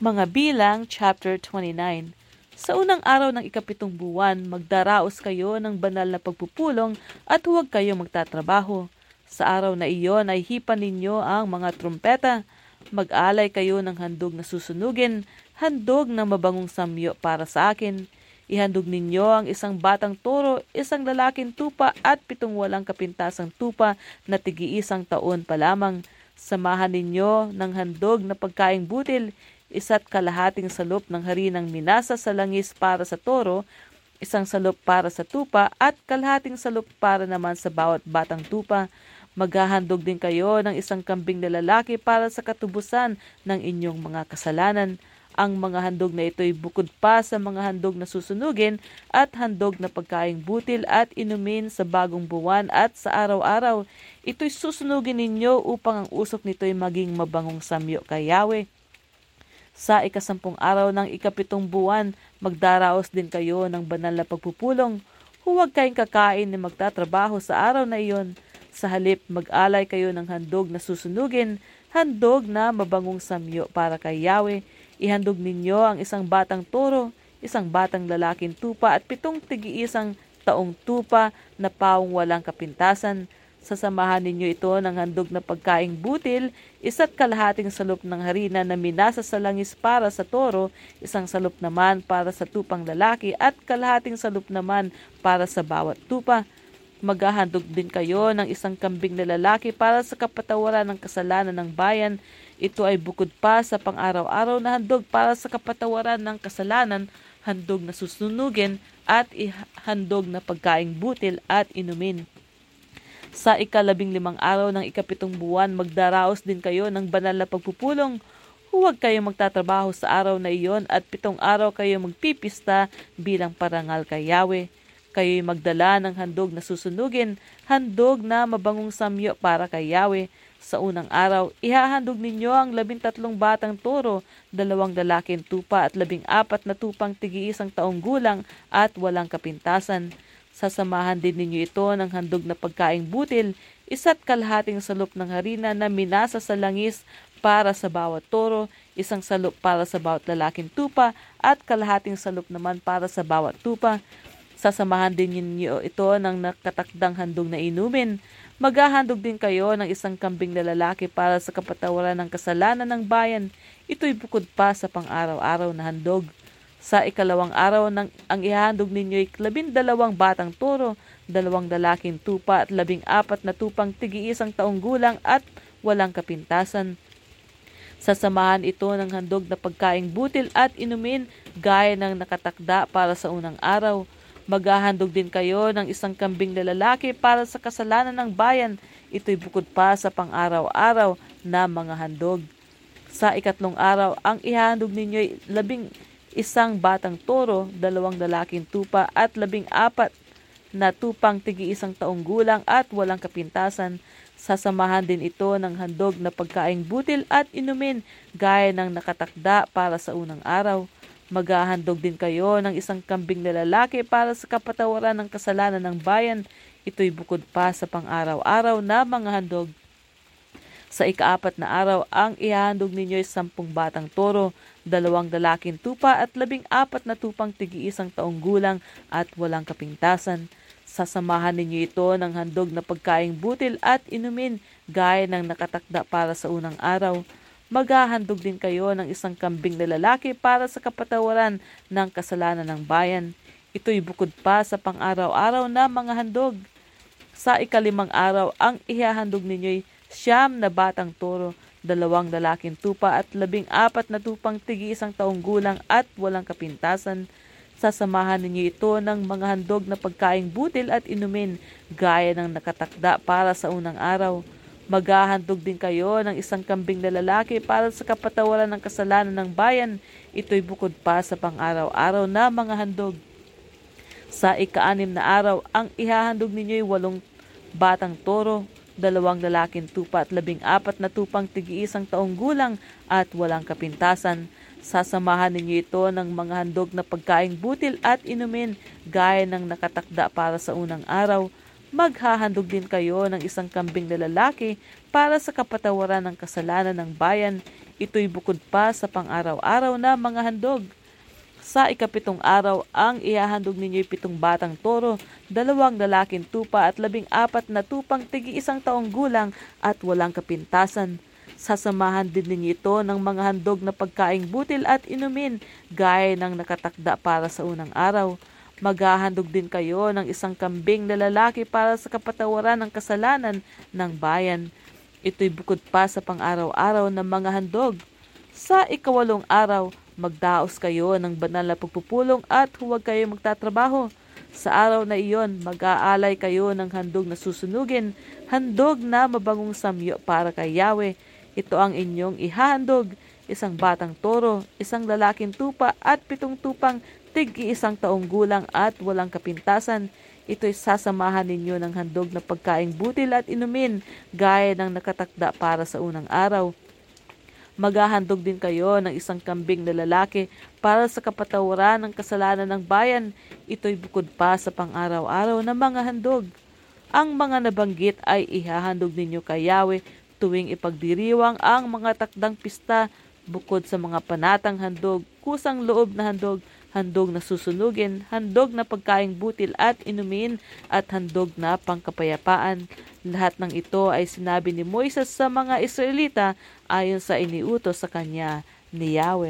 Mga Bilang, chapter 29 Sa unang araw ng ikapitong buwan, magdaraos kayo ng banal na pagpupulong at huwag kayo magtatrabaho. Sa araw na iyon ay hipan ninyo ang mga trumpeta. Mag-alay kayo ng handog na susunugin, handog na mabangong samyo para sa akin. Ihandog ninyo ang isang batang toro, isang lalaking tupa at pitong walang kapintasang tupa na tigi-isang taon pa lamang. Samahan ninyo ng handog na pagkaing butil, isa't kalahating salop ng harinang minasa sa langis para sa toro, isang salop para sa tupa, at kalahating salop para naman sa bawat batang tupa. Maghahandog din kayo ng isang kambing na lalaki para sa katubusan ng inyong mga kasalanan. Ang mga handog na ito ay bukod pa sa mga handog na susunugin at handog na pagkaing butil at inumin sa bagong buwan at sa araw-araw. Ito'y susunugin ninyo upang ang usok nito ay maging mabangong samyo kay Yahweh. Sa ikasampung araw ng ikapitong buwan, magdaraos din kayo ng banal na pagpupulong. Huwag kayong kakain ni magtatrabaho sa araw na iyon. Sa halip, mag-alay kayo ng handog na susunugin, handog na mabangong samyo para kay Yahweh. Ihandog ninyo ang isang batang toro, isang batang lalaking tupa at pitong tigi-isang taong tupa na pawang walang kapintasan Sasamahan ninyo ito ng handog na pagkaing butil, isa't kalahating salop ng harina na minasa sa langis para sa toro, isang salop naman para sa tupang lalaki at kalahating salop naman para sa bawat tupa. Maghahandog din kayo ng isang kambing na lalaki para sa kapatawaran ng kasalanan ng bayan. Ito ay bukod pa sa pang-araw-araw na handog para sa kapatawaran ng kasalanan, handog na susunugin at handog na pagkaing butil at inumin. Sa ikalabing limang araw ng ikapitong buwan, magdaraos din kayo ng banal na pagpupulong. Huwag kayong magtatrabaho sa araw na iyon at pitong araw kayo magpipista bilang parangal kay Yahweh. Kayo'y magdala ng handog na susunugin, handog na mabangong samyo para kay Yahweh. Sa unang araw, ihahandog ninyo ang labintatlong batang toro, dalawang lalaking tupa at labing apat na tupang tigi-isang taong gulang at walang kapintasan. Sasamahan din ninyo ito ng handog na pagkaing butil, isa't kalahating salop ng harina na minasa sa langis para sa bawat toro, isang salop para sa bawat lalaking tupa, at kalahating salop naman para sa bawat tupa. Sasamahan din ninyo ito ng nakatakdang handog na inumin. Maghahandog din kayo ng isang kambing na lalaki para sa kapatawaran ng kasalanan ng bayan. Ito'y bukod pa sa pang-araw-araw na handog. Sa ikalawang araw ng ang ihandog ninyo ay labindalawang batang toro, dalawang lalaking tupa at labing apat na tupang tigi-isang taong gulang at walang kapintasan. Sasamahan ito ng handog na pagkaing butil at inumin gaya ng nakatakda para sa unang araw. Maghahandog din kayo ng isang kambing na lalaki para sa kasalanan ng bayan. Ito'y bukod pa sa pang-araw-araw na mga handog. Sa ikatlong araw, ang ihandog ninyo ay labing isang batang toro, dalawang lalaking tupa at labing apat na tupang tigi-isang taong gulang at walang kapintasan. Sasamahan din ito ng handog na pagkaing butil at inumin gaya ng nakatakda para sa unang araw. Maghahandog din kayo ng isang kambing na lalaki para sa kapatawaran ng kasalanan ng bayan. Ito'y bukod pa sa pang-araw-araw na mga handog. Sa ikaapat na araw, ang ihahandog ninyo ay sampung batang toro, dalawang lalaking tupa at labing apat na tupang tigi-isang taong gulang at walang kapintasan. Sasamahan ninyo ito ng handog na pagkaing butil at inumin gaya ng nakatakda para sa unang araw. Maghahandog din kayo ng isang kambing na lalaki para sa kapatawaran ng kasalanan ng bayan. Ito'y bukod pa sa pang-araw-araw na mga handog. Sa ikalimang araw, ang ihahandog ninyo'y siyam na batang toro, dalawang lalaking tupa at labing apat na tupang tigi isang taong gulang at walang kapintasan. Sasamahan ninyo ito ng mga handog na pagkaing butil at inumin gaya ng nakatakda para sa unang araw. Maghahandog din kayo ng isang kambing na lalaki para sa kapatawaran ng kasalanan ng bayan. Ito'y bukod pa sa pang-araw-araw na mga handog. Sa ika-anim na araw, ang ihahandog ninyo'y walong batang toro, dalawang lalaking tupa at labing apat na tupang tigi-isang taong gulang at walang kapintasan. Sasamahan ninyo ito ng mga handog na pagkaing butil at inumin gaya ng nakatakda para sa unang araw. Maghahandog din kayo ng isang kambing na lalaki para sa kapatawaran ng kasalanan ng bayan. Ito'y bukod pa sa pang-araw-araw na mga handog. Sa ikapitong araw, ang ihahandog ninyo'y pitong batang toro, dalawang lalaking tupa at labing apat na tupang tigi isang taong gulang at walang kapintasan. Sasamahan din ninyo ito ng mga handog na pagkaing butil at inumin gaya ng nakatakda para sa unang araw. Maghahandog din kayo ng isang kambing na lalaki para sa kapatawaran ng kasalanan ng bayan. Ito'y bukod pa sa pang-araw-araw ng mga handog. Sa ikawalong araw, magdaos kayo ng banal na pagpupulong at huwag kayo magtatrabaho. Sa araw na iyon, mag-aalay kayo ng handog na susunugin, handog na mabangong samyo para kay Yahweh. Ito ang inyong ihahandog, isang batang toro, isang lalaking tupa at pitong tupang tig isang taong gulang at walang kapintasan. Ito'y sasamahan ninyo ng handog na pagkaing butil at inumin, gaya ng nakatakda para sa unang araw. Maghahandog din kayo ng isang kambing na lalaki para sa kapatawaran ng kasalanan ng bayan. Ito'y bukod pa sa pang-araw-araw na mga handog. Ang mga nabanggit ay ihahandog ninyo kay Yahweh tuwing ipagdiriwang ang mga takdang pista bukod sa mga panatang handog, kusang loob na handog, handog na susunugin, handog na pagkaing butil at inumin, at handog na pangkapayapaan. Lahat ng ito ay sinabi ni Moises sa mga Israelita ayon sa iniutos sa kanya ni Yahweh.